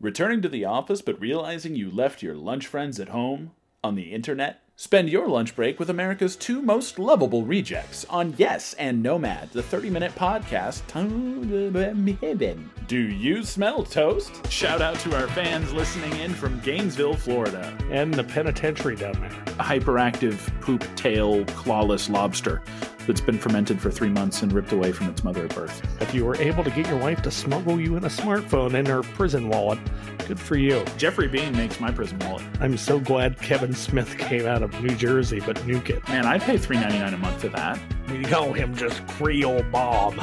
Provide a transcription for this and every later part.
Returning to the office but realizing you left your lunch friends at home? On the internet? Spend your lunch break with America's two most lovable rejects on Yes and Nomad, the 30 minute podcast. Do you smell toast? Shout out to our fans listening in from Gainesville, Florida. And the penitentiary down there. Hyperactive, poop tail, clawless lobster that's been fermented for three months and ripped away from its mother at birth. If you were able to get your wife to smuggle you in a smartphone in her prison wallet, good for you. Jeffrey Bean makes my prison wallet. I'm so glad Kevin Smith came out of New Jersey, but nuke it. Man, I pay $3.99 a month for that. We call him just Creole Bob.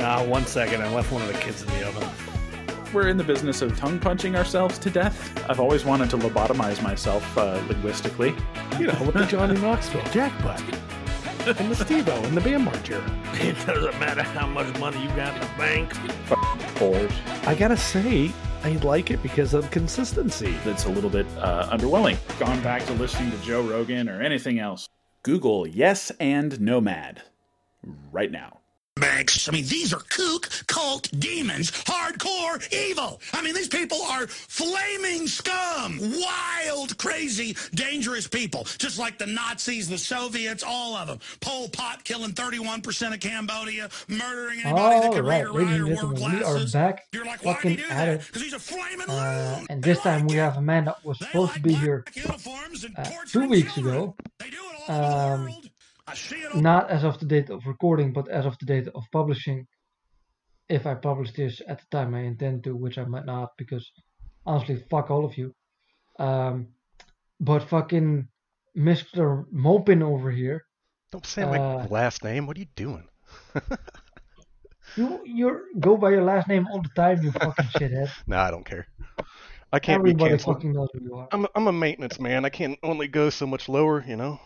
Ah, one second, I left one of the kids in the oven. We're in the business of tongue punching ourselves to death. I've always wanted to lobotomize myself uh, linguistically. You know, with the Johnny Knoxville jackpot. And the Steve-O and the Bam Margera. It doesn't matter how much money you got in the bank. Whores. I gotta say, I like it because of consistency. That's a little bit uh, underwhelming. Gone back to listening to Joe Rogan or anything else. Google Yes and Nomad right now. Banks. I mean, these are kook, cult, demons, hardcore evil. I mean, these people are flaming scum, wild, crazy, dangerous people. Just like the Nazis, the Soviets, all of them. Pol Pot killing 31% of Cambodia, murdering anybody that All could right, read or write or wear gentlemen, we are back, You're like, why fucking do at it. Because he's a flaming Uh, loon. and They this time like we have a man that was They supposed to be here uh, two weeks children. ago. They do it all over the Um, world. I see it all Not as of the date of recording, but as of the date of publishing. If I publish this at the time I intend to, which I might not, because honestly, fuck all of you. Um, but fucking Mr. Mopin over here, Don't say my Uh, last name. What are you doing? you you go by your last name all the time, you fucking shithead. Nah, I don't care. I can't be Everybody canceled. fucking knows who you are. I'm a, I'm a maintenance man. I can only go so much lower, you know.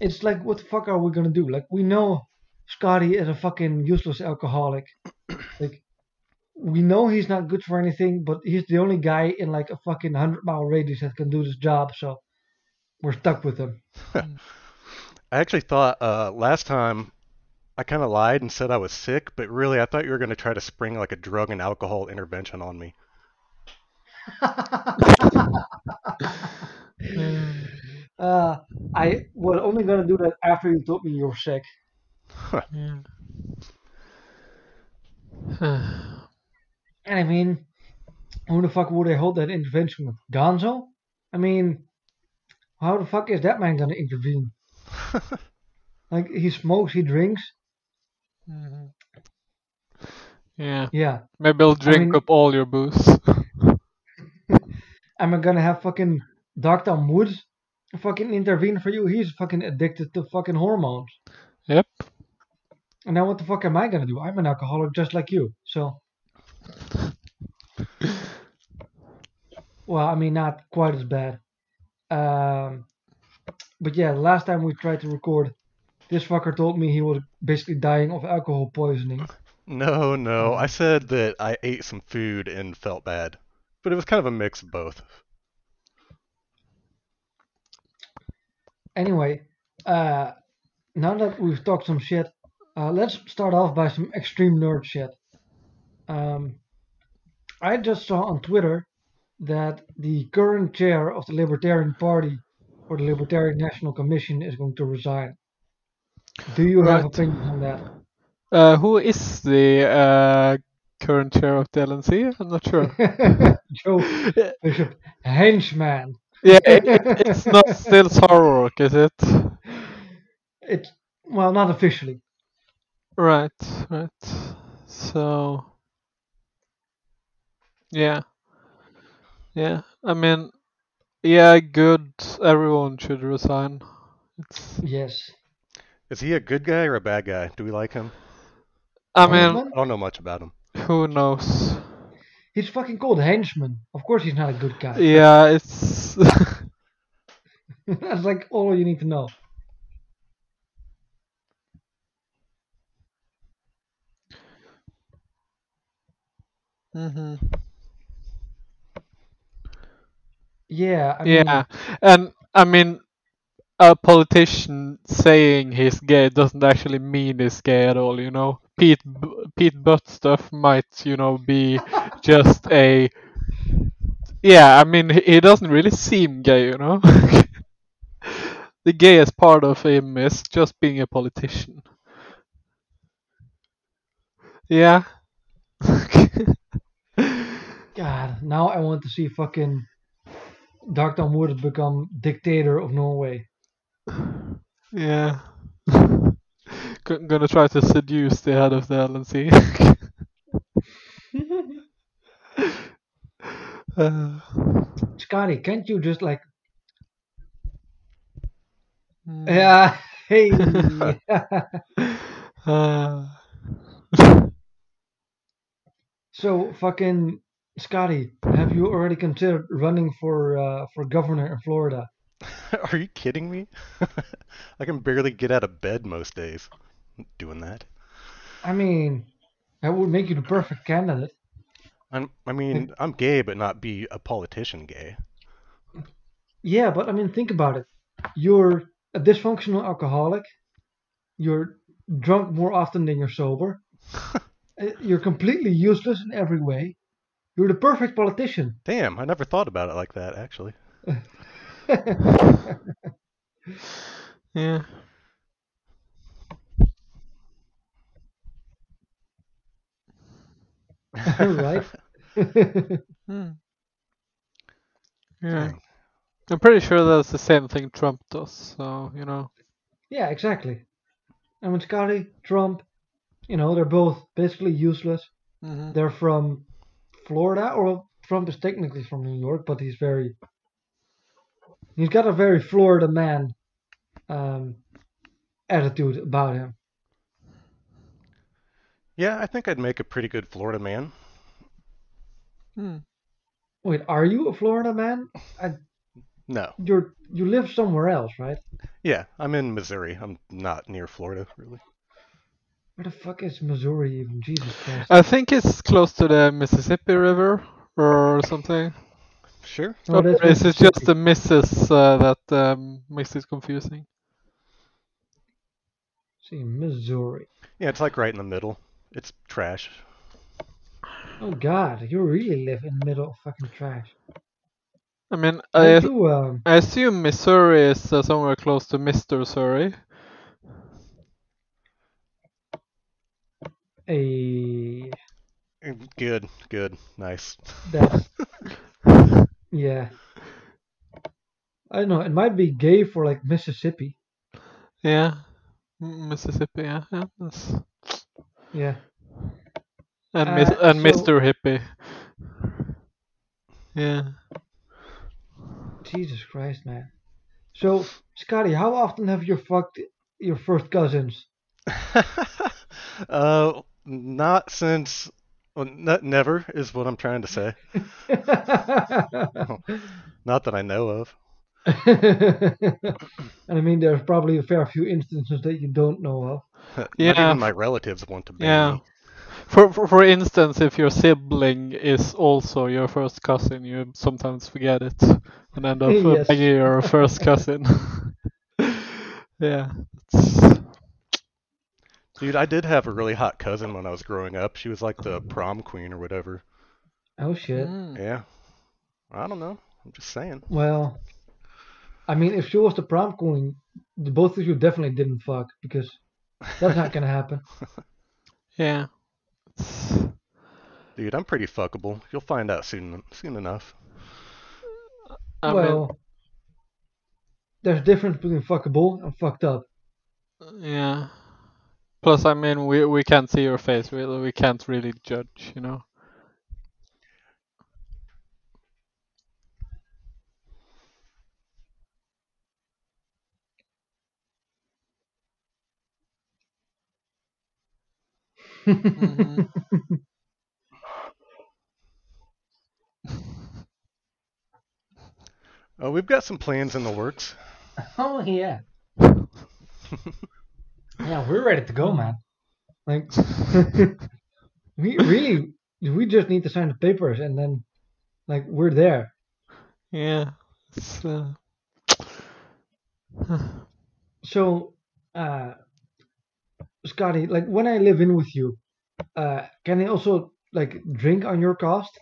It's like what the fuck are we gonna do? Like we know Scotty is a fucking useless alcoholic. like we know he's not good for anything, but he's the only guy in like a fucking hundred mile radius that can do this job, so we're stuck with him. I actually thought uh, last time I kind of lied and said I was sick, but really I thought you were going to try to spring like a drug and alcohol intervention on me. uh, I was only gonna do that after you told me you were sick. Yeah. And I mean, who the fuck would they hold that intervention with? Gonzo? I mean, how the fuck is that man gonna intervene? Like he smokes, he drinks. Mhm. Yeah. Yeah. Maybe I'll drink mean- up all your booze. Am I gonna have fucking Dr. Woods fucking intervene for you? He's fucking addicted to fucking hormones. yep. And now what the fuck am I gonna do? I'm an alcoholic just like you. So Well, I mean not quite as bad. Um but yeah, last time we tried to record, this fucker told me he was basically dying of alcohol poisoning. No, no. I said that I ate some food and felt bad, but it was kind of a mix of both. Anyway, uh, now that we've talked some shit, uh, let's start off by some extreme nerd shit. Um, I just saw on Twitter that the current chair of the Libertarian Party or the Libertarian National Commission is going to resign. Do you have Right. opinion on that? Uh, who is the uh, current chair of the LNC? I'm not sure. Joe Bishop Henchman. Yeah, it, it- it's not still Sarwark, is it? It's well, not officially. Right, right. So, yeah, yeah. I mean, yeah, good. Everyone should resign. It's. Yes. Is he a good guy or a bad guy? Do we like him? I mean, I don't know much about him. who knows? He's fucking called Henchman. Of course, he's not a good guy. Yeah, it's. That's like all you need to know. hmm Yeah. I mean, Yeah, and I mean, a politician saying he's gay doesn't actually mean he's gay at all, you know, Pete Pete Butt stuff might, you know, be just a. Yeah, I mean, he doesn't really seem gay, you know. the gayest part of him is just being a politician. Yeah. God, now I want to see fucking Dark Dawn Wood become dictator of Norway. Yeah. G- gonna try to seduce the head of the LNC. uh, Scotty, can't you just like mm, yeah hey uh, so fucking Scotty, have you already considered running for uh, for governor in Florida? Are you kidding me? I can barely get out of bed most days. Doing that. I mean, that would make you the perfect candidate. I'm, I mean, I'm gay, but not be a politician gay. Yeah, but I mean, think about it. You're a dysfunctional alcoholic. You're drunk more often than you're sober. Uh, You're completely useless in every way. You're the perfect politician. Damn, I never thought about it like that, actually. yeah. Right? Hmm. Yeah. Dang. I'm pretty sure that's the same thing Trump does, so, you know. yeah, exactly. I mean, Scotty, Trump, you know, they're both basically useless. hmm They're from Florida, or Trump is technically from New York, but he's very. He's got a very Florida man um, attitude about him. Yeah, I think I'd make a pretty good Florida man. Hmm. Wait, are you a Florida man? I, No. you're you live somewhere else, right? Yeah, I'm in Missouri. I'm not near Florida, really. Where the fuck is Missouri even? Jesus Christ! I think it's close to the Mississippi River or something. Sure. Oh, or is it just the misses uh, that um, makes it confusing? See, Missouri. Yeah, it's like right in the middle. It's trash. Oh God, you really live in the middle of fucking trash. I mean, I I, do. Um, I assume Missouri is uh, somewhere close to Mr. Surrey. a Good, good, nice. that's yeah. I don't know. It might be gay for like Mississippi. Yeah, M- Mississippi. Yeah, yeah. That's... Yeah. And mis- Uh, and so- Mr. Hippie. Yeah. Jesus Christ, man. So, Scotty, how often have you fucked your first cousins? uh, not since. Well, not never is what I'm trying to say. Not that I know of. and I mean, there's probably a fair few instances that you don't know of. Not Yeah. even my relatives want to bang Yeah. me. For, for for instance, if your sibling is also your first cousin, you sometimes forget it and end up Yes. banging your first cousin. yeah. It's, Dude, I did have a really hot cousin when I was growing up. She was like the prom queen or whatever. Oh shit. Mm. Yeah. I don't know. I'm just saying. Well, I mean, if she was the prom queen, the both of you definitely didn't fuck because that's not gonna happen. Yeah. Dude, I'm pretty fuckable. You'll find out soon soon enough. I well, there's a difference between fuckable and fucked up. yeah. Plus, I mean, we we can't see your face. We we can't really judge, you know. Mhm. Oh, we've got some plans in the works. oh yeah. yeah, we're ready to go, man. Like, we really, we just need to sign the papers and then, like, we're there. Yeah. It's, uh, So, uh, Scotty, like when I live in with you, uh, can I also like drink on your cost?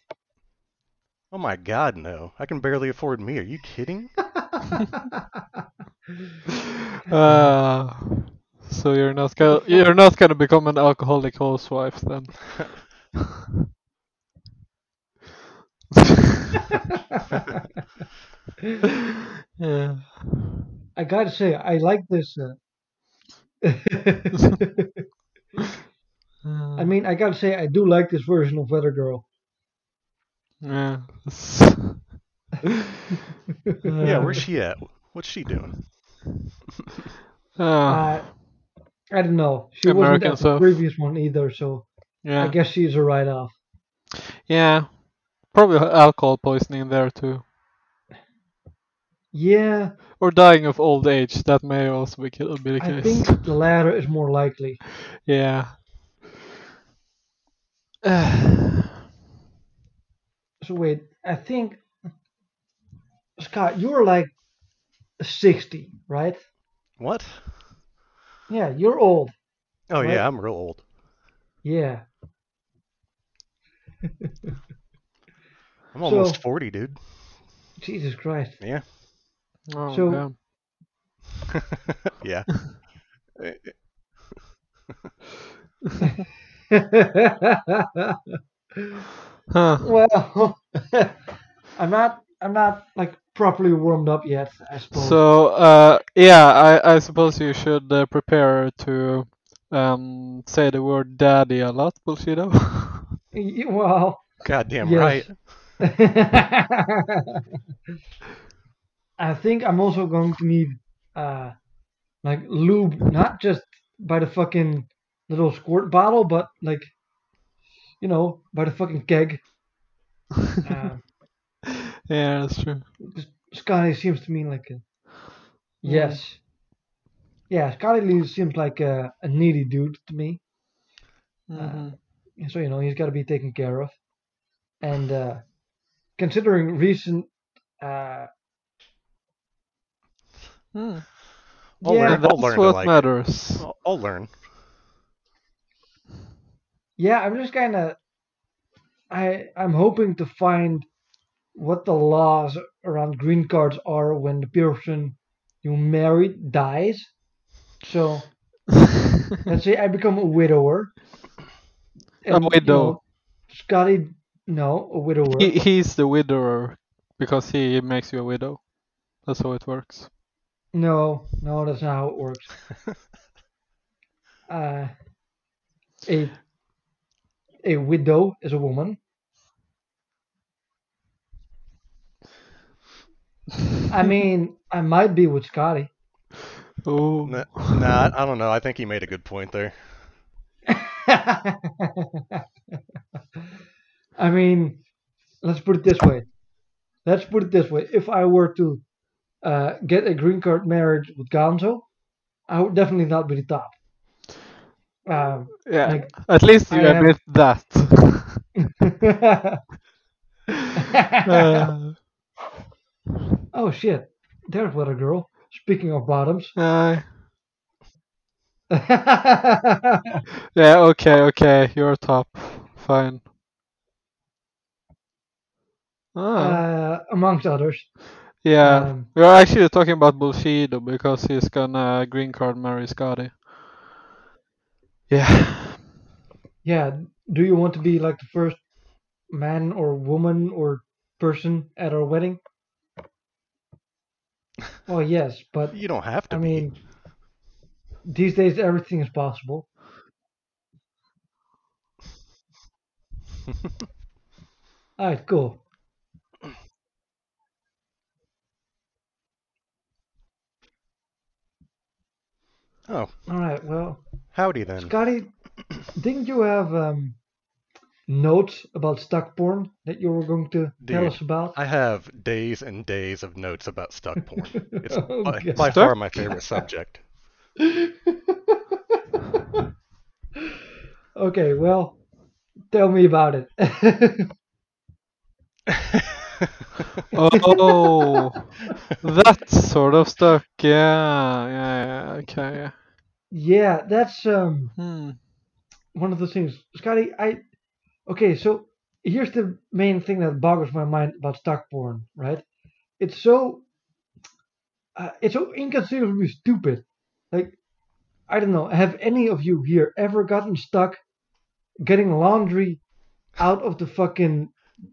Oh my god, no. I can barely afford me. Are you kidding? Uh, so you're not gonna you're not gonna become an alcoholic housewife then. yeah. I gotta say, I like this. Uh... I mean, I gotta say, I do like this version of Weather Girl. Yeah. yeah, where's she at? What's she doing? Uh, Uh, I don't know. She wasn't American at the previous one either, so yeah. I guess she's a write-off. Yeah. Probably alcohol poisoning there too. Yeah, Or dying of old age. That may also be, ki- be the I case. think the latter is more likely. Yeah. So wait, I think Scott, you're like 60, right? What? Yeah, you're old. Oh Right. yeah, I'm real old. Yeah. I'm almost So- 40, dude. Jesus Christ. Yeah. Oh, So- damn. yeah. Huh. well, I'm not. I'm not like properly warmed up yet. I suppose. So, uh, yeah, I, I suppose you should uh, prepare to um, say the word daddy a lot, Bullshido. Well, Goddamn Yes. right. I think I'm also going to need uh like lube, not just by the fucking little squirt bottle, but like you know, by the fucking keg. Uh, yeah, that's true. Scotty seems to me like a yes. Yeah, Scotty Lee seems like a, a needy dude to me. Mhm. So you know he's got to be taken care of. And uh, considering recent, uh, Hmm. I'll yeah, learn. And I'll that's learn to what like. matters. I'll, I'll learn. yeah, I'm just kind of, I I'm hoping to find what the laws around green cards are when the person you married dies. So let's say I become a widower. A and, you widow. know, Scotty, no, a widower. he, he's the widower because he makes you a widow. That's how it works. No, no, that's not how it works. uh, a a widow is a woman. I mean, I might be with Scotty. Oh. Nah, nah, I don't know. I think he made a good point there. I mean, let's put it this way. Let's put it this way. If I were to uh, get a green card marriage with Gonzo, I would definitely not be the top. Um, Yeah. like- At least you I admit that. Uh, oh shit, there's what a Girl. Speaking of bottoms. uh, yeah, okay, okay. You're top. Fine. Ah, uh, amongst others. Yeah. um, We are actually talking about Bushido because he's gonna green card marry Scotty. Yeah. Yeah, do you want to be like the first man or woman or person at our wedding? Well, yes, but You don't have to I be. mean, these days everything is possible. All right, cool. Oh, All right, well, howdy then. Scotty, didn't you have um, notes about stuck porn that you were going to tell us about? I have days and days of notes about stuck porn. It's Oh, by, by Stuck? far my favorite subject. okay, well, tell me about it. Oh, that sort of stuck. Yeah, yeah, yeah. Okay. Yeah. That's um Hmm. one of those things. Scotty, I okay, so here's the main thing that boggles my mind about stock porn, right? It's so uh, it's so inconceivably stupid. Like I don't know, have any of you here ever gotten stuck getting laundry out of the fucking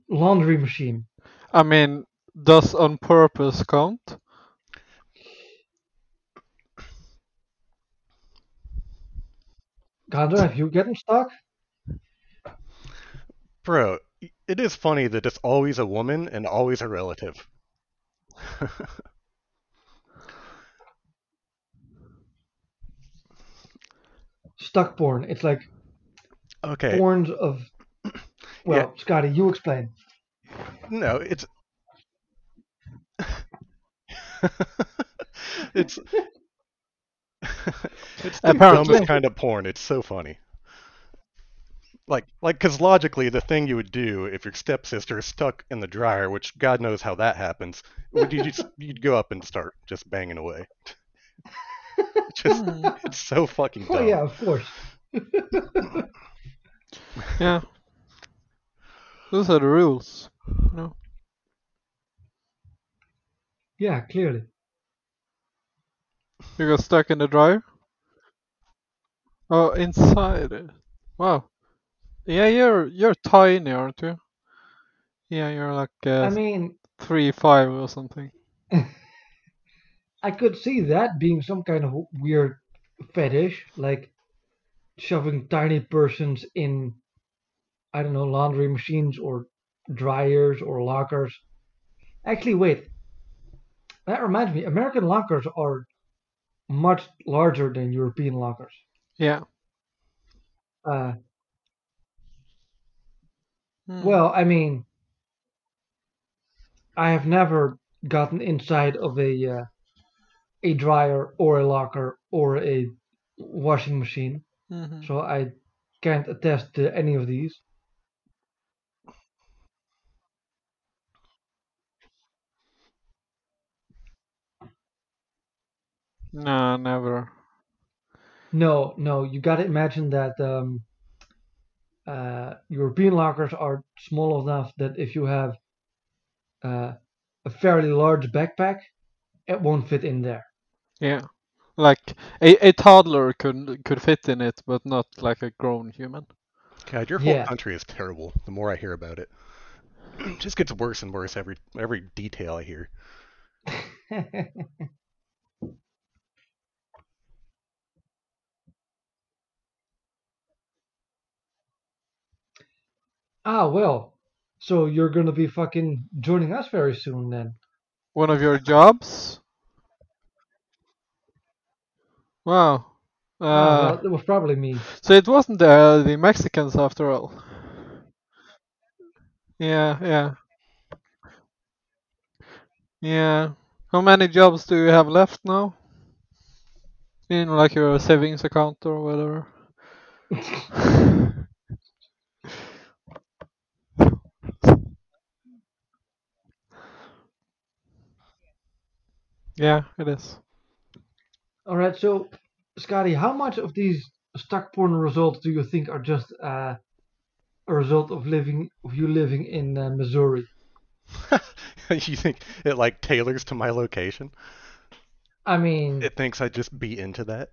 laundry machine? I mean, does on purpose count? Gandra, have you gotten stuck? Bro, it is funny that it's always a woman and always a relative. Stuck porn. It's like okay, porns of well, Scotty, you explain. No, it's it's it's the Apparently. dumbest kind of porn. It's so funny. Like, like, because logically, the thing you would do if your stepsister is stuck in the dryer, which God knows how that happens, would you just you'd go up and start just banging away. just, hmm. it's so fucking dumb. Oh yeah, of course. Yeah. Those are the rules. No. Yeah, clearly. You got stuck in the dryer? Oh, inside it. Wow. Yeah, you're you're tiny, aren't you? Yeah, you're like uh, I mean, three five or something. I could see that being some kind of weird fetish, like shoving tiny persons in, I don't know, laundry machines or dryers or lockers. Actually, wait. That reminds me, American lockers are much larger than European lockers. Yeah. Uh, Hmm. well, I mean, I have never gotten inside of a uh, a dryer or a locker or a washing machine. Mhm. so I can't attest to any of these. No, never. No, no, you got to imagine that um, uh, European lockers are small enough that if you have uh, a fairly large backpack, it won't fit in there. Yeah. Like a, a toddler could could fit in it, but not like a grown human. God, your whole Yeah. country is terrible. The more I hear about it, it just gets worse and worse every every detail I hear. ah, well, so you're gonna be fucking joining us very soon then. One of your jobs? Wow. ah, Uh, it was probably me. so it wasn't uh, the Mexicans after all. Yeah, yeah. Yeah. How many jobs do you have left now? In like your savings account or whatever? yeah, it is. All right, so Scotty, how much of these stock porn results do you think are just uh, a result of living of you living in uh, Missouri? you think it like tailors to my location? I mean, It thinks I'd just be into that.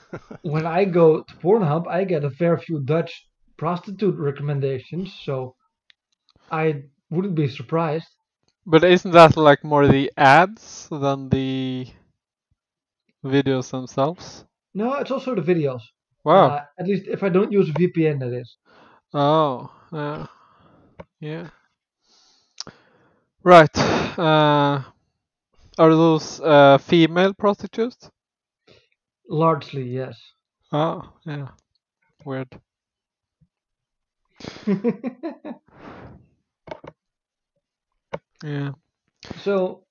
when I go to Pornhub, I get a fair few Dutch prostitute recommendations, so I wouldn't be surprised. But isn't that like more the ads than the videos themselves? No, it's also the videos. Wow. Uh, at least if I don't use a VPN, that is. Oh, yeah. Yeah. Right. Uh, are those uh, female prostitutes? Largely, yes. Oh, yeah. Weird. Yeah. so,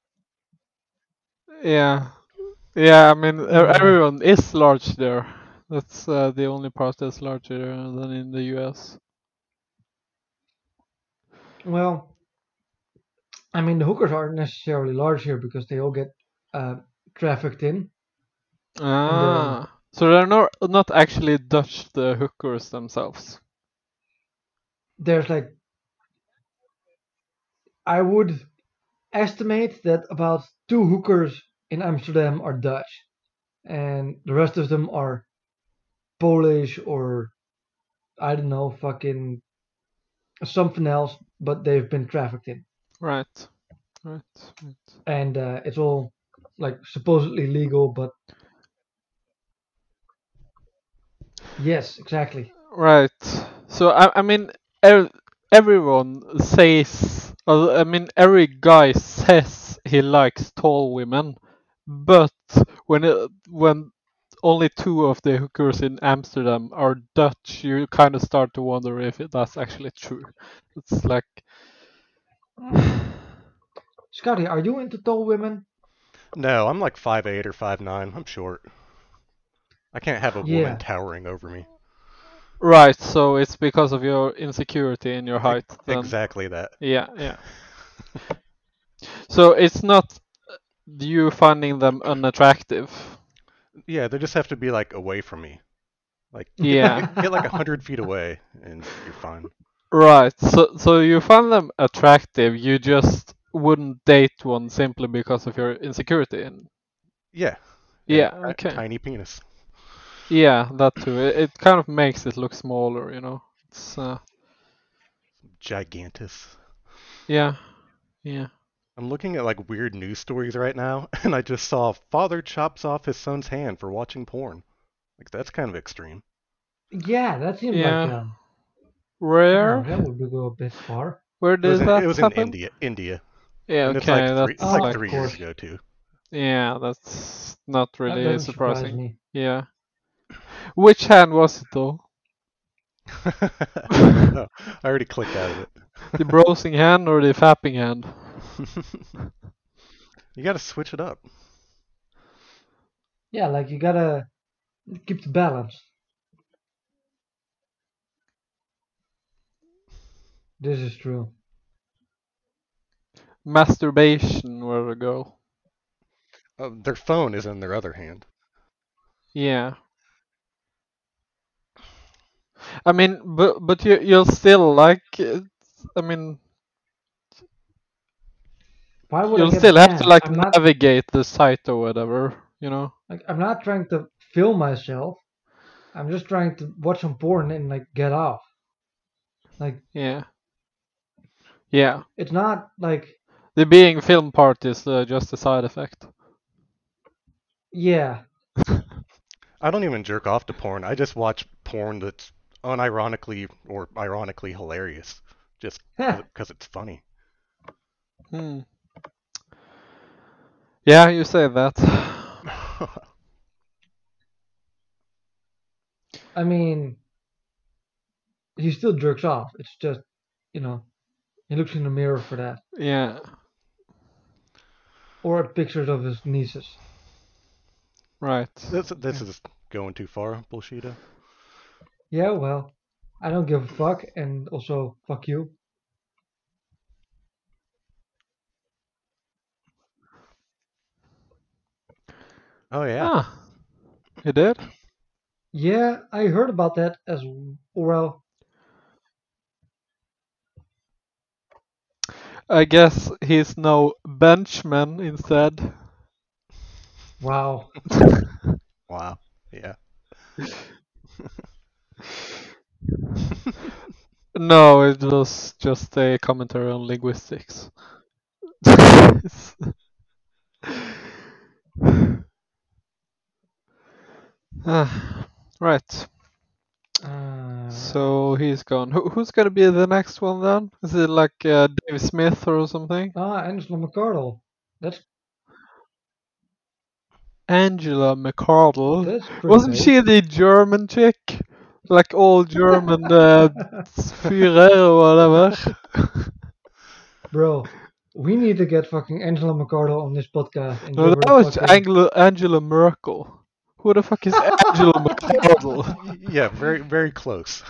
Yeah. Yeah, I mean, everyone is large there. That's uh, the only part that's larger than in the US. well, I mean, the hookers aren't necessarily large here because they all get uh, trafficked in. Ah, So they're not not actually Dutch the hookers themselves. There's like, I would estimate that about two hookers in Amsterdam are Dutch, and the rest of them are Polish or I don't know, fucking something else, but they've been trafficked in, Right. Right. right. and uh, it's all like supposedly legal, but yes, exactly. Right. So I, I mean, everyone says. uh, I mean, every guy says he likes tall women, but when it, when only two of the hookers in Amsterdam are Dutch, you kind of start to wonder if that's actually true. It's like, Scotty, are you into tall women? No, I'm like five eight or five nine. I'm short. I can't have a Yeah. woman towering over me. Right. So it's because of your insecurity in your height. Then. Exactly that. Yeah, yeah. so it's not you finding them unattractive. Yeah, they just have to be like away from me. Like Yeah. get like a hundred feet away and you're fine. Right. So so you find them attractive. You just wouldn't date one simply because of your insecurity. And Yeah. yeah, okay. Tiny penis. Yeah, that too. It, it kind of makes it look smaller. You know. It's uh, Gigantus. yeah, yeah. I'm looking at like weird news stories right now, and I just saw father chops off his son's hand for watching porn. Like that's kind of extreme. Yeah, that seems Yeah. like um, Where oh, that would go a bit far. where It was, did in, that it was in? India. India. Yeah. and it's Okay. like three, that's it's like Oh, three years ago too. yeah. That's not really doesn't surprising. me. Yeah. Which hand was it though? no, I already clicked out of it. The browsing hand or the fapping hand? you gotta switch it up. Yeah, like you gotta keep the balance. This is true. Masturbation where to go. Uh, their phone is in their other hand. Yeah. I mean, but but you you'll still like. it- I mean, Why would I you'll get still have to banned? like I'm not navigate the site or whatever. You know. like I'm not trying to film myself. I'm just trying to watch some porn and like get off. Like Yeah. Yeah. it's not like The being film part is uh, just a side effect. yeah, I don't even jerk off to porn. I just watch porn that's unironically or ironically hilarious, just because it's funny. Hmm. Yeah, you say that. I mean he still jerks off. It's just you know he looks in the mirror for that. Yeah. Or at pictures of his nieces. Right. this this is going too far, bullshito. Yeah, well, I don't give a fuck and also fuck you. Oh yeah. Ah. You did? Yeah, I heard about that as well. I guess he's no benchman instead. Wow. Wow. Yeah. No, it was just a commentary on linguistics. Ah, right. Uh, So he's gone. Who, who's gonna be the next one then? Is it like uh, Dave Smith or something? ah, Angela McArdle. That's Angela McArdle. that's Wasn't cool. she the German chick? Like all German uh, Führer or whatever. Bro, we need to get fucking Angela McArdle on this podcast. And No, that was fucking- Angela, Angela Merkel. Who the fuck is Angela McArdle? Yeah, very very close.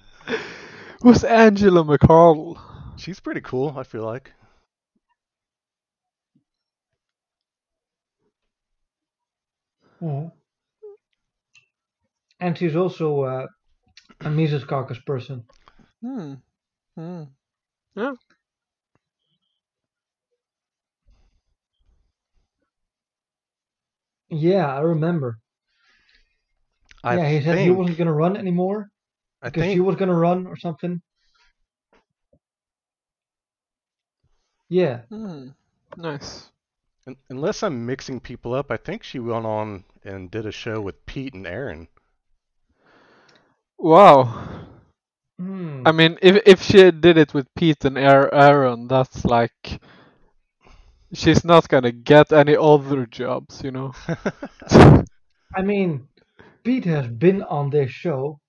Who's Angela McArdle? She's pretty cool, I feel like. Mhm. And she's also uh, a Mises Caucus person. Hmm. Hmm. Yeah. Yeah, I remember. I yeah, he said he wasn't gonna run anymore I because think she was gonna run or something. Yeah, Hmm. Nice. unless I'm mixing people up, I think she went on and did a show with Pete and Aaron. Wow. Hmm. I mean, if if she did it with Pete and Aaron, that's like she's not gonna get any other jobs, you know. I mean, Pete has been on this show,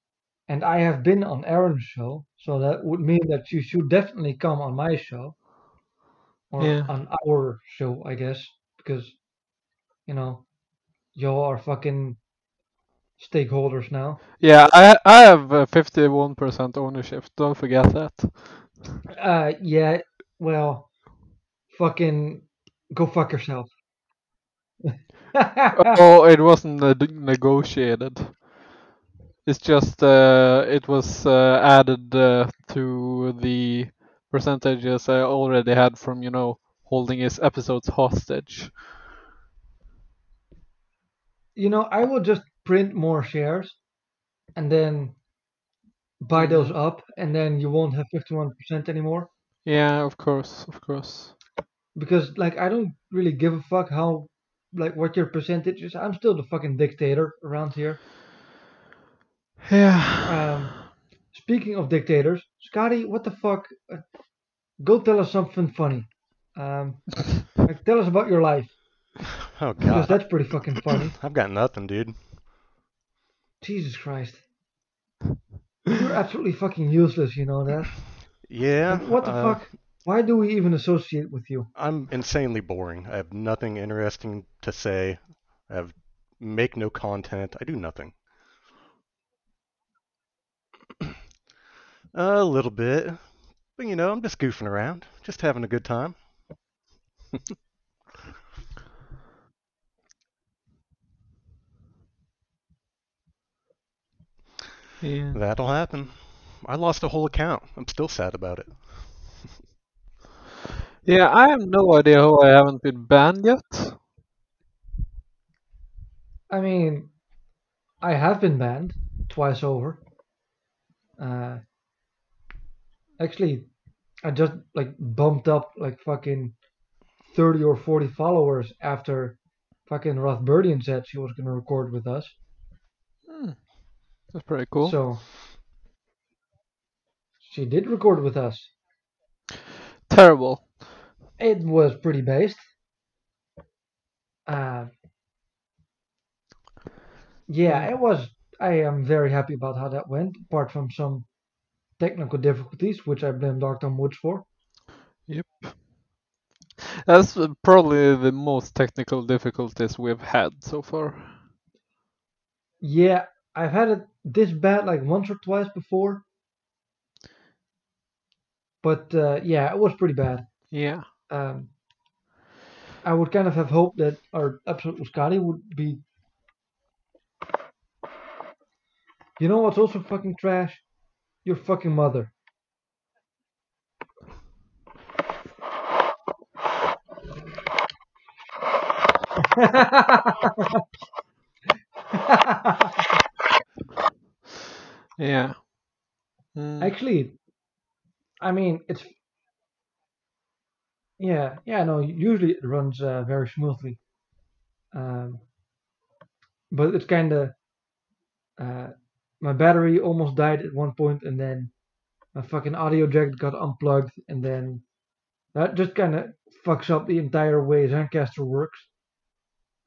and I have been on Aaron's show, so that would mean that you should definitely come on my show, or Yeah. on our show, I guess, because you know, y'all are fucking stakeholders now. Yeah, I I have uh, 51% ownership. Don't forget that. Uh, yeah, well, fucking go fuck yourself. oh, it wasn't negotiated. It's just uh, it was uh, added uh, to the percentages I already had from you know holding his episodes hostage. you know, I will just print more shares and then buy those up, and then you won't have 51% anymore. Yeah, of course, of course. Because, like, I don't really give a fuck how, like, what your percentage is. I'm still the fucking dictator around here. Yeah. Um, speaking of dictators, Scotty, what the fuck? Uh, go tell us something funny. Um, like, tell us about your life. oh god Because god. that's pretty fucking funny. I've got nothing, dude. Jesus Christ. You're absolutely fucking useless, you know that? Yeah. Like, what the uh, fuck? Why do we even associate with you? I'm insanely boring. I have nothing interesting to say. I have make no content. I do nothing. a little bit. But you know, I'm just goofing around, just having a good time. Yeah. That'll happen. I lost a whole account. I'm still sad about it. Yeah, I have no idea how I haven't been banned yet. I mean, I have been banned twice over. Uh, actually, I just like bumped up like fucking 30 or 40 followers after fucking Rothbardian said she was gonna record with us. That's pretty cool. So she did record with us. Terrible. It was pretty based. Uh, yeah, it was. I am very happy about how that went, apart from some technical difficulties, which I blame Dr. Woods for. Yep. That's probably the most technical difficulties we've had so far. Yeah, I've had it this bad like once or twice before. But uh, yeah, it was pretty bad. Yeah. Um, I would kind of have hoped that our episode with Scotty would be. You know what's also fucking trash? Your fucking mother. Yeah. Mm. Actually, I mean, it's. Yeah, yeah, no, usually it runs uh, very smoothly. Um, but it's kind of. Uh, my battery almost died at one point, and then my fucking audio jack got unplugged, and then that just kind of fucks up the entire way Zencastr works.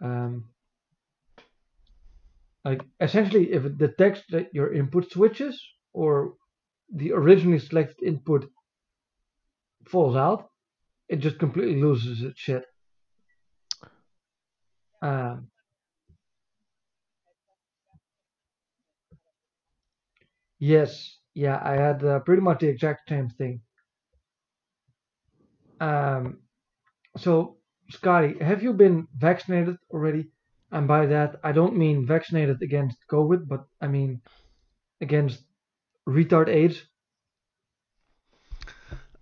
Um, like essentially, if it detects that your input switches or the originally selected input falls out, it just completely loses its shit. Um, yes, yeah, I had uh, pretty much the exact same thing. Um, so, Scotty, have you been vaccinated already? And by that, I don't mean vaccinated against COVID, but I mean against retard AIDS.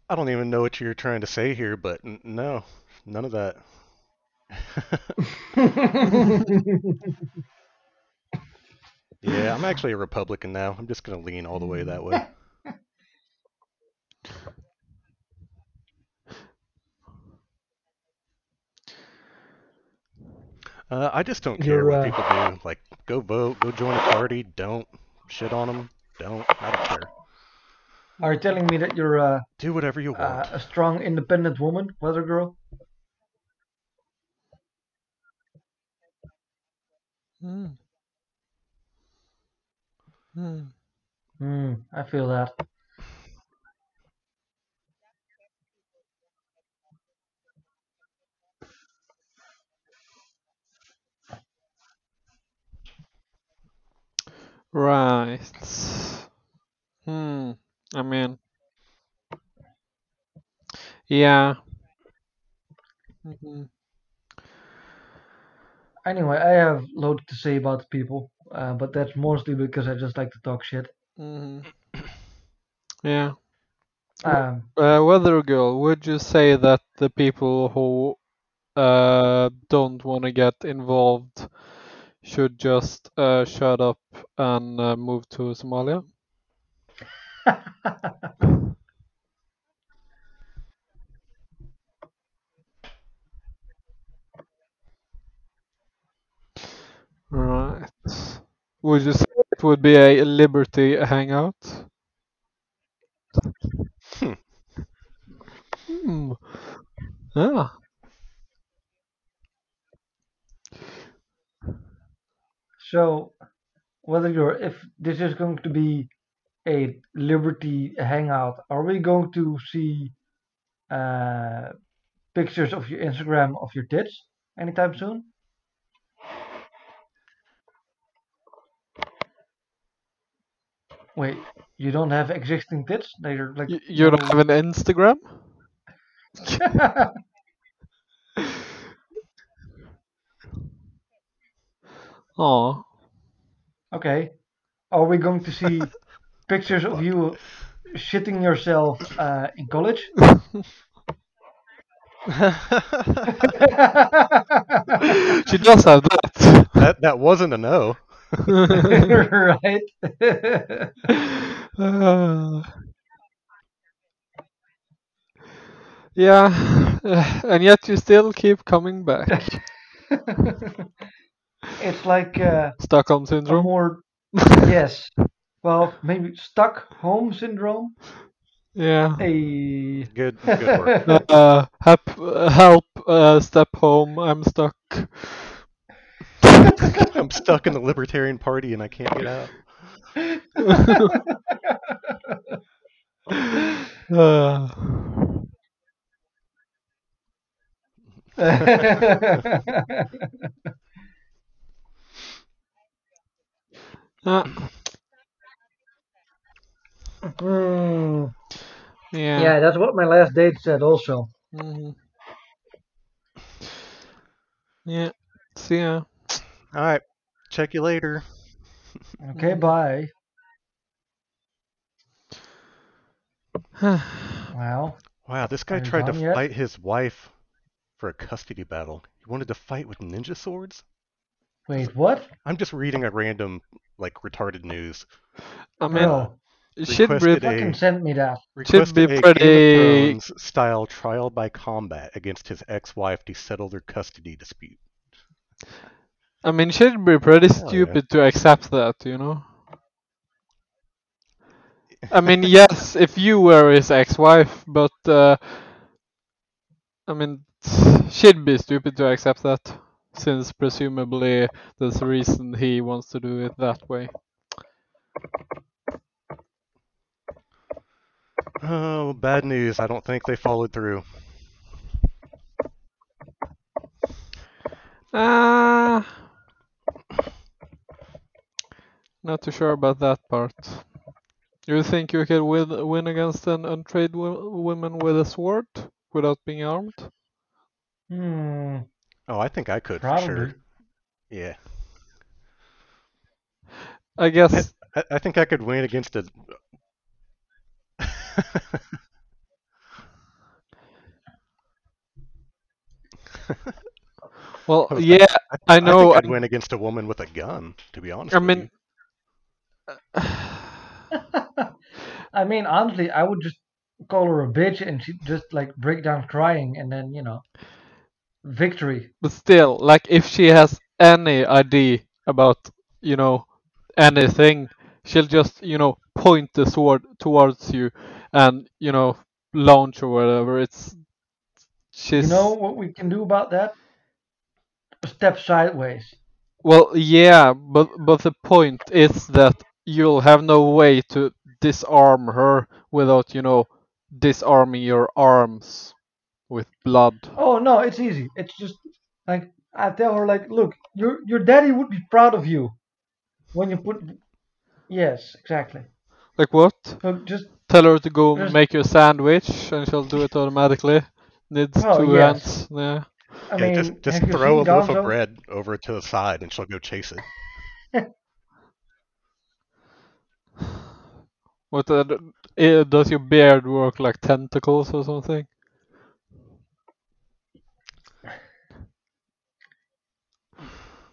I don't even know what you're trying to say here, but n- no, none of that. yeah, I'm actually a Republican now. I'm just gonna lean all the way that way. Uh, I just don't care You're, what uh, people do. Like, go vote, go join a party. Don't shit on them. Don't. I don't care. Are you telling me that you're uh, Do whatever you want. uh, a strong, independent woman, weather girl? Hmm. Hmm. Hmm, I feel that. Right. Hmm. I mean, yeah. Mhm. Anyway, I have loads to say about people, uh, but that's mostly because I just like to talk shit. Mhm. Yeah. Um, Uh, Weather Girl, would you say that the people who uh, don't want to get involved should just uh, shut up and uh, move to Somalia? Right. Would you say it would be a Liberty hangout? Hmm. Hmm. Yeah. So, whether you're if this is going to be a Liberty hangout, are we going to see uh, pictures of your Instagram of your tits anytime soon? Wait, you don't have existing tits? They're like Y- you don't have an Instagram? Oh. okay. Are we going to see pictures of you shitting yourself uh, in college? She does have that. that that wasn't a no. right. Uh, yeah, and yet you still keep coming back. It's like uh, Stockholm syndrome. more yes. Well, maybe Stockholm syndrome. Yeah. A Good good work. Uh, help, help, uh, step home. I'm stuck. I'm stuck in the Libertarian Party and I can't get out. Uh, uh, Hmm. yeah. Yeah, that's what my last date said also. mhm. Yeah. See ya. All right. Check you later. Okay, bye. Wow. Wow, this guy Are tried to yet? fight his wife for a custody battle. He wanted to fight with ninja swords? Wait, what? I'm just reading a random like retarded news. I mean, Bro, it should be requested fucking a send me that. requested be pretty- Game of Thrones style trial by combat against his ex-wife to settle their custody dispute. I mean, should be pretty Hell yeah. stupid to accept that, you know. I mean, yes, if you were his ex-wife, but uh, I mean, she'd be stupid to accept that, since presumably there's a reason he wants to do it that way. Oh, bad news. I don't think they followed through. Ah, not too sure about that part. You think you can win win against an untrained woman with a sword without being armed? Hmm. Oh, I think I could for Probably. sure. Yeah. I guess I, I think I could win against a. well I- yeah I I know think I'd I- win against a woman with a gun. To be honest. I with mean you. I mean, honestly, I would just call her a bitch and she'd just like break down crying and then, you know, victory. But still, like if she has any idea about, you know, anything, she'll just, you know, point the sword towards you and, you know, launch or whatever. It's she's You know what we can do about that? Step sideways. well, yeah, but but the point is that you'll have no way to disarm her without, you know, disarming your arms with blood. Oh no, it's easy. It's just like I tell her like, look, your your daddy would be proud of you when you put Yes, exactly. Like what? So just Tell her to go Just- make you a sandwich and she'll do it automatically. Needs Oh, two yes. hands. Yeah. I yeah, mean, just just throw a seen loaf of bread over to the side, and she'll go chase it. What uh, eh, does your beard work like tentacles or something?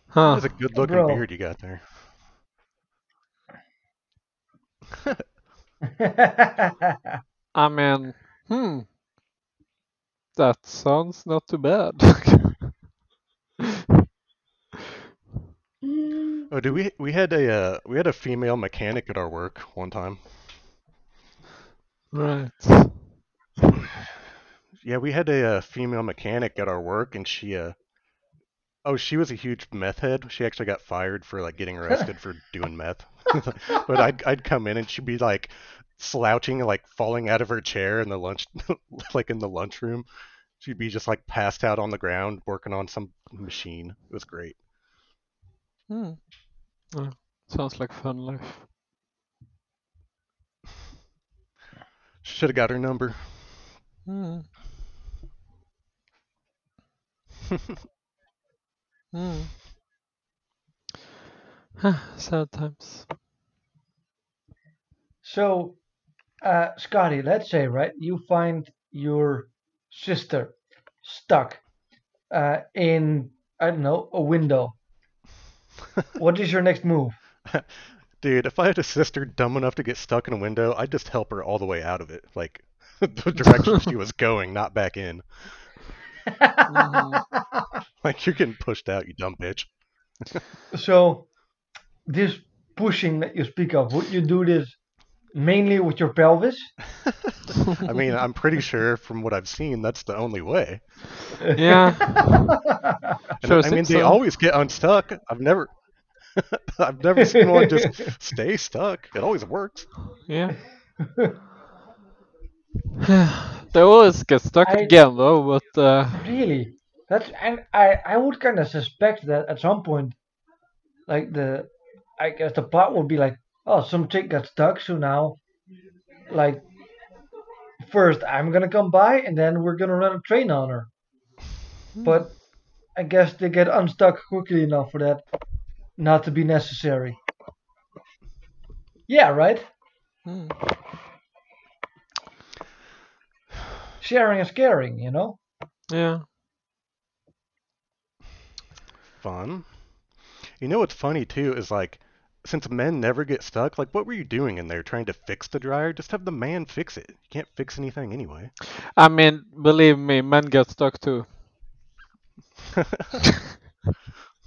Huh. That's a good looking Bro. beard you got there. I mean, hmm. That sounds not too bad. Oh, do we we had a uh, we had a female mechanic at our work one time. right. Yeah, we had a uh, female mechanic at our work, and she uh oh she was a huge meth head. She actually got fired for like getting arrested for doing meth. but I'd I'd come in and she'd be like slouching, like falling out of her chair in the lunch like in the lunchroom. She'd be just like passed out on the ground working on some machine. It was great. Hmm. Oh, sounds like fun life. She should have got her number. Hmm. Hmm. Sad times. So, uh, Scotty, let's say, right, you find your sister stuck uh, in, I don't know, a window. what is your next move? Dude, if I had a sister dumb enough to get stuck in a window, I'd just help her all the way out of it. Like the direction she was going, not back in. Mhm. Like you're getting pushed out, you dumb bitch. So, this pushing that you speak of, would you do this mainly with your pelvis? I mean, I'm pretty sure from what I've seen, that's the only way. Yeah. And, Sure, I mean, think they always get unstuck. I've never, I've never seen one just stay stuck. It always works. Yeah. They always get stuck I- again though, but uh, Really? That's and I I would kind of suspect that at some point, like the, I guess the plot would be like, oh, some chick got stuck, so now, like, first I'm gonna come by and then we're gonna run a train on her. But I guess they get unstuck quickly enough for that not to be necessary. Yeah, right. hmm. Sharing is caring, you know. yeah. Fun. You know what's funny too is like, since men never get stuck, like what were you doing in there trying to fix the dryer? Just have the man fix it. You can't fix anything anyway. I mean, believe me, men get stuck too.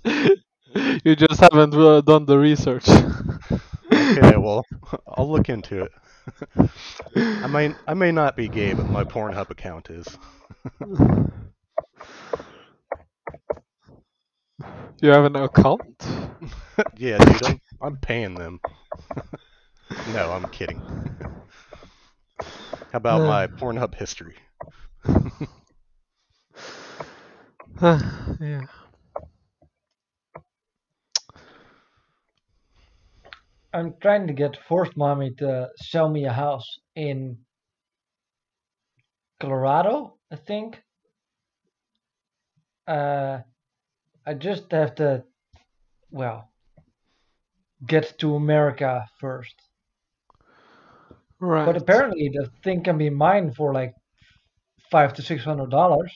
you just haven't uh, done the research. Okay, well, I'll look into it. I may I may not be gay, but my Pornhub account is. you have an account? yeah, dude, I'm, I'm paying them. no, I'm kidding. How about my Pornhub history? yeah. I'm trying to get Forced Mommy to sell me a house in Colorado, I think. Uh, I just have to well, get to America first. Right. But apparently, the thing can be mined for like five to six hundred dollars.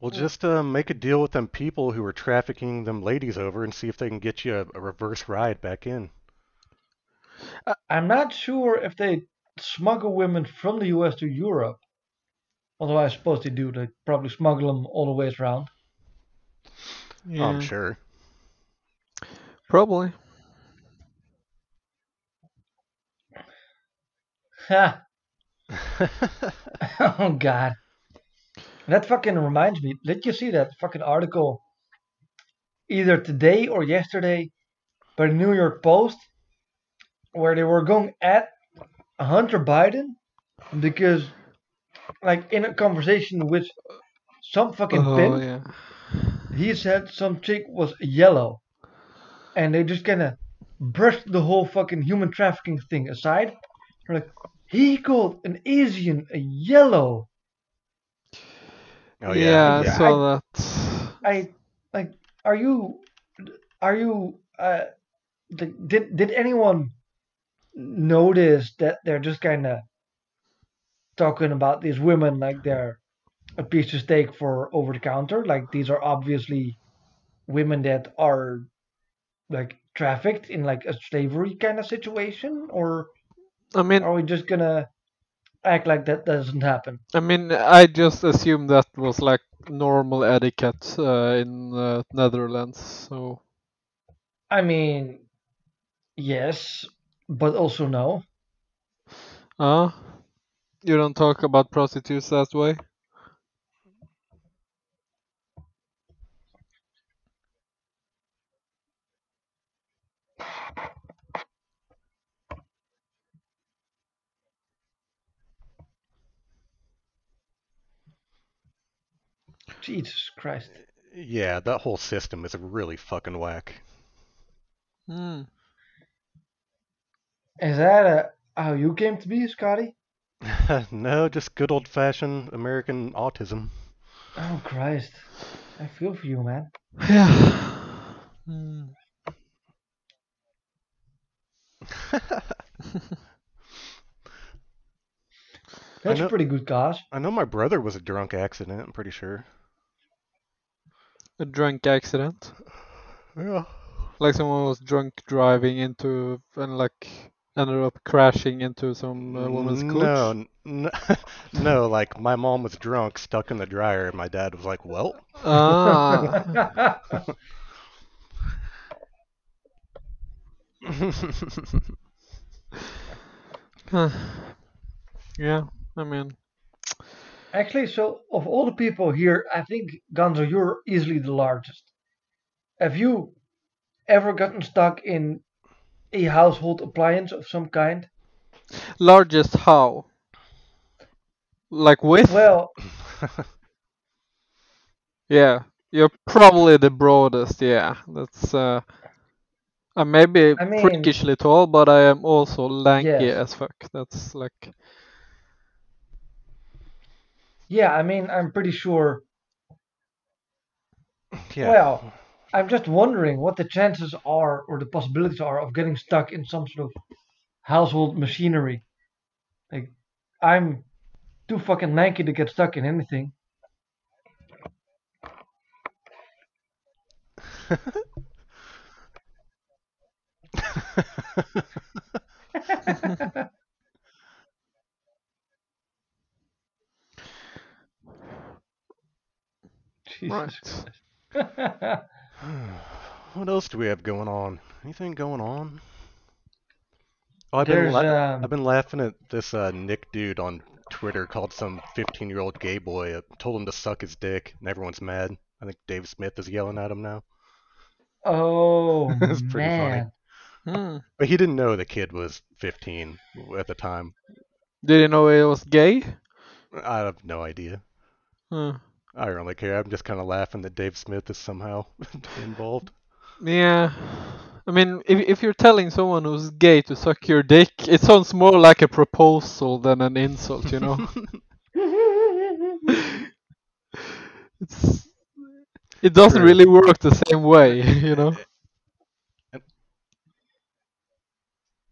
Well, just uh, make a deal with them people who are trafficking them ladies over and see if they can get you a, a reverse ride back in. I'm not sure if they smuggle women from the U.S. to Europe. Although I suppose they do. They probably smuggle them all the ways around. yeah, I'm sure. Probably. Ha! oh God. That fucking reminds me. Did you see that fucking article either today or yesterday by the New York Post where they were going at Hunter Biden because like in a conversation with some fucking Oh pimp, yeah. he said some chick was yellow. And they just kinda brushed the whole fucking human trafficking thing aside. They're like, he called an Asian a yellow. Oh yeah, yeah. I saw that. I like. Are you? Are you? Uh, th- did did anyone notice that they're just kind of talking about these women like they're a piece of steak for over the counter? Like these are obviously women that are like trafficked in like a slavery kind of situation, or I mean, are we just gonna act like that doesn't happen? I mean, I just assume that was like normal etiquette uh, in uh, Netherlands. So I mean, yes, but also no. Uh, you don't talk about prostitutes that way? Jesus Christ. Yeah, that whole system is really fucking whack. Hmm. Is that uh how you came to be, Scotty? no, just good old fashioned American autism. Oh Christ. I feel for you, man. Yeah. Hmm. That's know- a pretty good cause. I know my brother was a drunk accident, I'm pretty sure. A drunk accident? Yeah. Like someone was drunk driving into and like ended up crashing into some uh, woman's coach? No, n- n- no, like my mom was drunk, stuck in the dryer, and my dad was like, "Well, Ah. yeah, I mean, Actually, so of all the people here, I think Gonzo, you're easily the largest. Have you ever gotten stuck in a household appliance of some kind? largest how? Like with? Well, Yeah, you're probably the broadest. Yeah, that's. Uh, I may be I mean- freakishly tall, but I am also lanky Yes. as fuck. That's like. Yeah, I mean, I'm pretty sure. yeah." Well, I'm just wondering what the chances are or the possibilities are of getting stuck in some sort of household machinery. Like, I'm too fucking lanky to get stuck in anything. Jesus Right. What else do we have going on? Anything going on? Oh, I've been la- um, I've been laughing at this uh, Nick dude on Twitter called some 15 year old gay boy, uh, told him to suck his dick, and everyone's mad. I think Dave Smith is yelling at him now. oh It's pretty funny. man. Hmm. But he didn't know the kid was 15 at the time. Did you know he was gay? I have no idea. Hmm. I don't really care. I'm just kind of laughing that Dave Smith is somehow involved. Yeah. I mean, if if you're telling someone who's gay to suck your dick, it sounds more like a proposal than an insult, you know. it's it doesn't True. really work the same way, you know.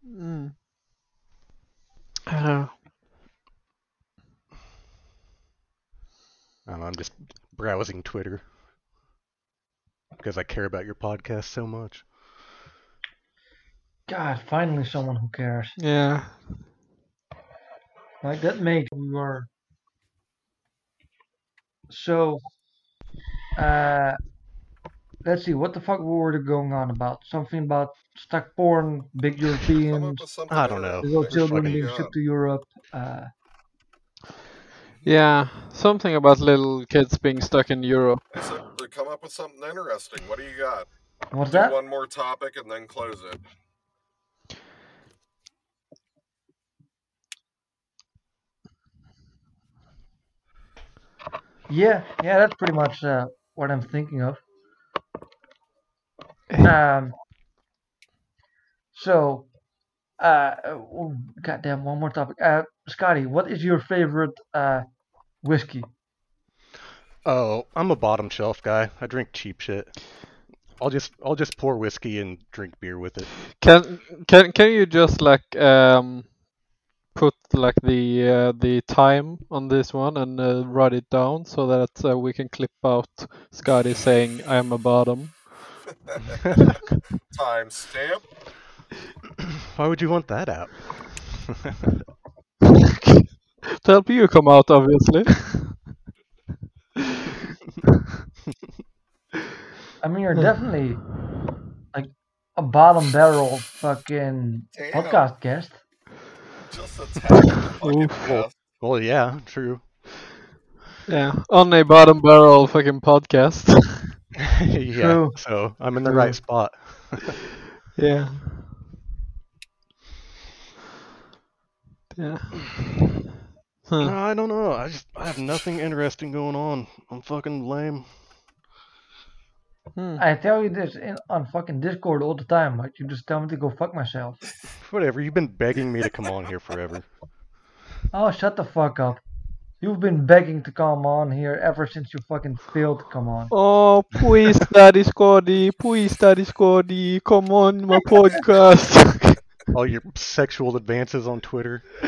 Mm. I don't know. I don't know, I'm just browsing Twitter because I care about your podcast so much. God, finally someone who cares. Yeah. Like that made we were. So, uh, let's see, what the fuck were we going on about? Something about stuck porn, big Come Europeans, I don't know. little children being shipped to Europe. Uh, Yeah, something about little kids being stuck in Europe. I said to come up with something interesting. What do you got? what's Do that? one more topic and then close it. Yeah, yeah, that's pretty much uh, what I'm thinking of. Um, so, uh, oh, goddamn, one more topic. Uh, Scotty, what is your favorite uh whiskey? Oh, I'm a bottom shelf guy. I drink cheap shit. I'll just I'll just pour whiskey and drink beer with it. Can can can you just like um put like the uh, the time on this one and uh, write it down so that uh, we can clip out Scotty saying I'm a bottom. Time stamp. Why would you want that out? to help you come out, obviously. I mean, you're definitely like a bottom barrel fucking Damn. podcast guest. Just attack the fucking Oof. guest. well, yeah, true. yeah, on a bottom barrel fucking podcast. yeah. True. So I'm in the True. right spot. yeah. Yeah. No, Huh. I don't know. I just I have nothing interesting going on. I'm fucking lame. Hmm. I tell you this in, on fucking Discord all the time, but you just tell me to go fuck myself. Whatever. You've been begging me to come on here forever. Oh, shut the fuck up. You've been begging to come on here ever since you fucking failed to come on. Oh, please, Daddy Scotty, please, Daddy Scotty, come on my podcast. All your sexual advances on Twitter,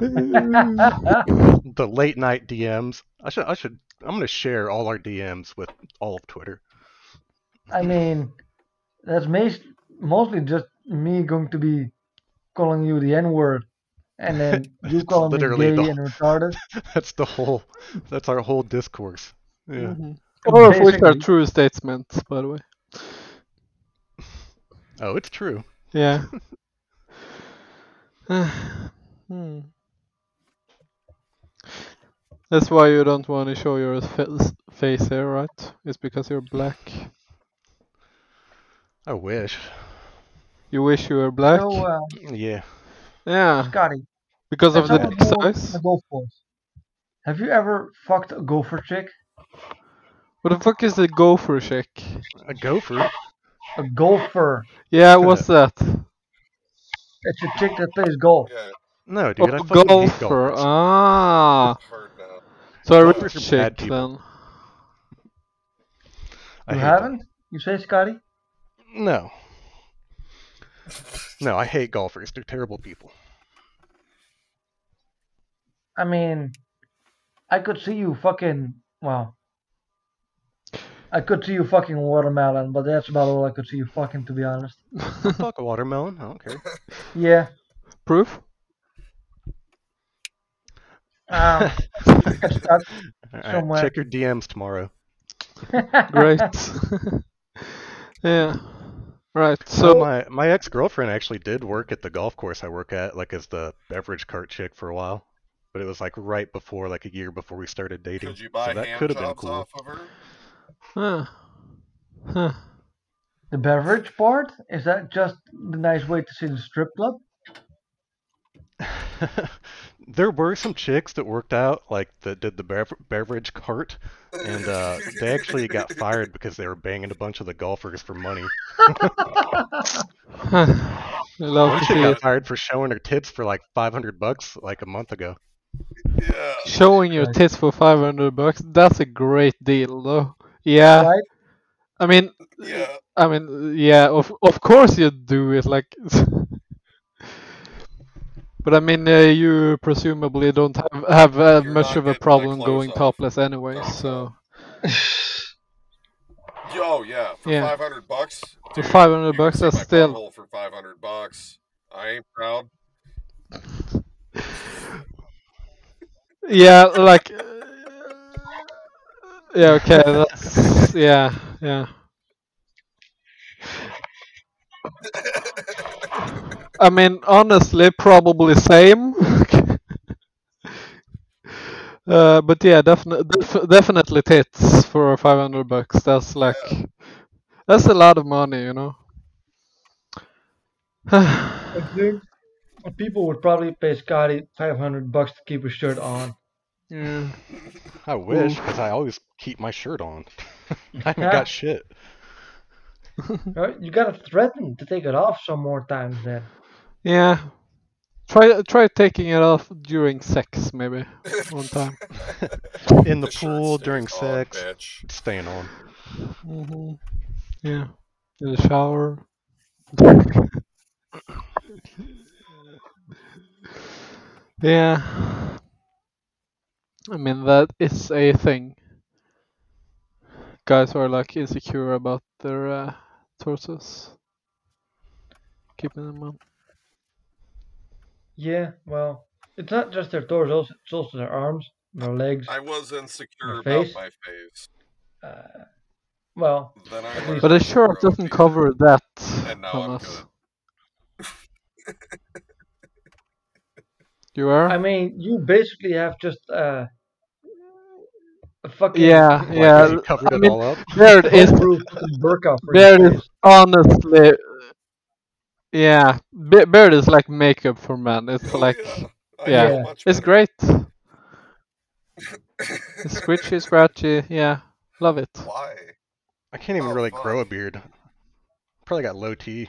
the late night DMs. I should I should I'm gonna share all our DMs with all of Twitter. I mean, that's mas- mostly just me going to be calling you the N word, and then you It's calling me gay the- and retarded. That's the whole. That's our whole discourse. Yeah. Mm-hmm. All of which are true statements, by the way. Oh, it's true. Yeah. hmm. That's why you don't want to show your fa- face here, right? It's because you're black. I wish. You wish you were black? So, uh, Yeah. yeah, Scotty, because of the dick size. in golf course, have you ever fucked a gopher chick? What the fuck is a gopher chick? A gopher. A gopher. Yeah, what's that? It's a chick that plays golf. Yeah, No, dude. I Oh, fucking hate golfer. golfers. Ah, hard now. so I Golfers rich are bad chick people. then. I You hate haven't? You say, Scotty? Them. No. No, I hate golfers. They're terrible people. I mean, I could see you fucking. Well, I could see you fucking watermelon, but that's about all I could see you fucking, to be honest. Fuck a watermelon. I don't care. Yeah. Proof? Um, I stuck. All right, Somewhere. check your DMs tomorrow. Great. yeah. Right. So So my my ex girlfriend actually did work at the golf course I work at, like as the beverage cart chick for a while. But it was like right before, like a year before we started dating. Could you buy so that hand could have been jobs cool. off of her? Huh. Huh. The beverage part? Is that just the nice way to see the strip club? there were some chicks that worked out, like that did the bev- beverage cart, and uh, they actually got fired because they were banging a bunch of the golfers for money. I love One to chick see got it. fired for showing her tits for like 500 bucks like a month ago. Yeah. Showing your tits for 500 bucks. That's a great deal, though. Yeah. Right? I mean, Yeah. I mean, yeah, of of course you do it like. But I mean, uh, you presumably don't have have uh, much of a problem going off. topless anyway. No, So Oh yeah, for Yeah. 500 bucks. For 500 you bucks, see that's my still- for 500 bucks. I ain't proud. yeah, like yeah, okay, that's yeah, yeah. I mean, honestly, probably same. uh, but yeah, definitely, def- definitely tits for 500 bucks. That's like, that's a lot of money, you know. I think people would probably pay Scotty 500 bucks to keep his shirt on. Yeah. I wish, because I always keep my shirt on. I haven't Yeah. got shit. Right? You gotta threaten to take it off some more times then. Yeah. Try try taking it off during sex maybe one time. In the, The shirt pool, stays during on, sex, bitch. it's staying on. hmm Yeah. In the shower. yeah. I mean that is a thing. Guys are like insecure about their uh, torsos. Keeping them on. Yeah, well, it's not just their torsos, it's also their arms, their legs. I was insecure Your about face? my face. Uh, well, Then I But to a shirt grow doesn't cover that, And now I'm Thomas. good. You are? I mean, you basically have just uh, a fucking Yeah, Like, yeah. he covered I it mean, all up. there it is. bulletproof fucking burqa for Beard is face. honestly, yeah. Be- Beard is like makeup for men. It's Oh, like, yeah. Yeah, it's great. It's squishy, scratchy. Yeah, love it. Why? I can't even Oh, really grow a beard. Probably got low T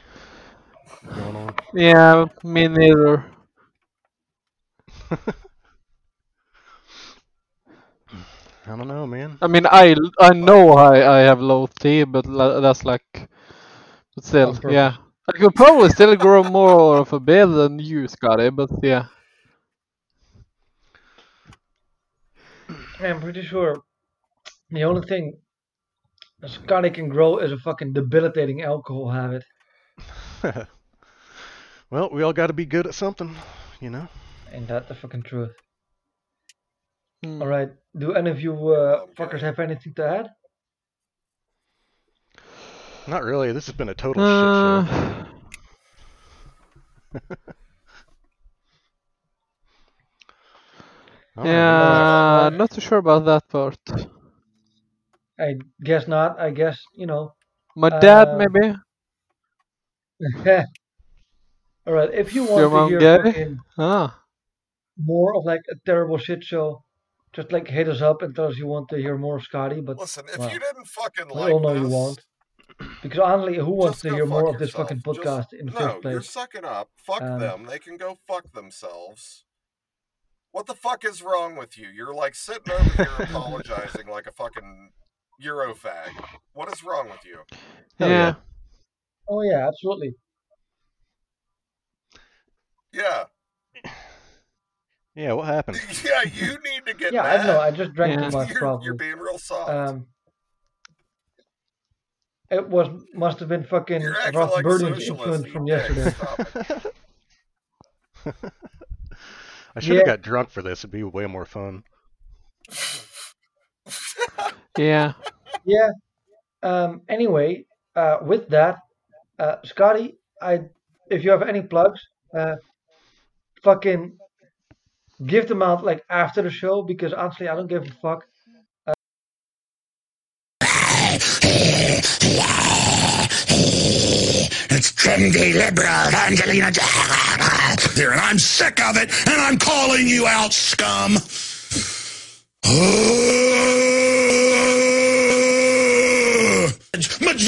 going on. Yeah, me neither. I don't know, man. I mean, I I know I I have low T, but that's like, but still, purpose. yeah. I could probably still grow more of a beard than you, Scotty, but yeah. I'm pretty sure the only thing Scotty can grow is a fucking debilitating alcohol habit. well, we all got to be good at something, you know. Ain't that the fucking truth? Hmm. Alright, do any of you uh, Okay. fuckers have anything to add? Not really. This has been a total shit show. Uh, All right, yeah, Uh, not too sure about that part. I guess not. I guess, you know. My dad, Um, maybe. Alright, if you want Your to hear fucking Ah, more of like a terrible shit show, just like hit us up and tell us you want to hear more of Scotty, but Listen, if well, you didn't fucking we like all know this, you won't. Because honestly, who wants to hear fuck more of this yourself. fucking Just- podcast in the no, first you're sucking up. Fuck Um, them. They can go fuck themselves. What the fuck is wrong with you? You're like sitting over here apologizing like a fucking Eurofag. What is wrong with you? Yeah. yeah. Oh yeah, absolutely. Yeah. Yeah, what happened? Yeah, you need to get Yeah, I know. I just drank Yeah. too much, you're, probably. you're being real soft. Um, it was must have been fucking Ross like a Burden's influence from yesterday. I should have Yeah. got drunk for this. It'd be way more fun. Yeah. Yeah. Um. Anyway, uh, with that, uh, Scotty, I if you have any plugs, uh, fucking give them out like after the show because honestly, I don't give a fuck. It's trendy liberal Angelina here, and I'm sick of it, and I'm calling you out, scum.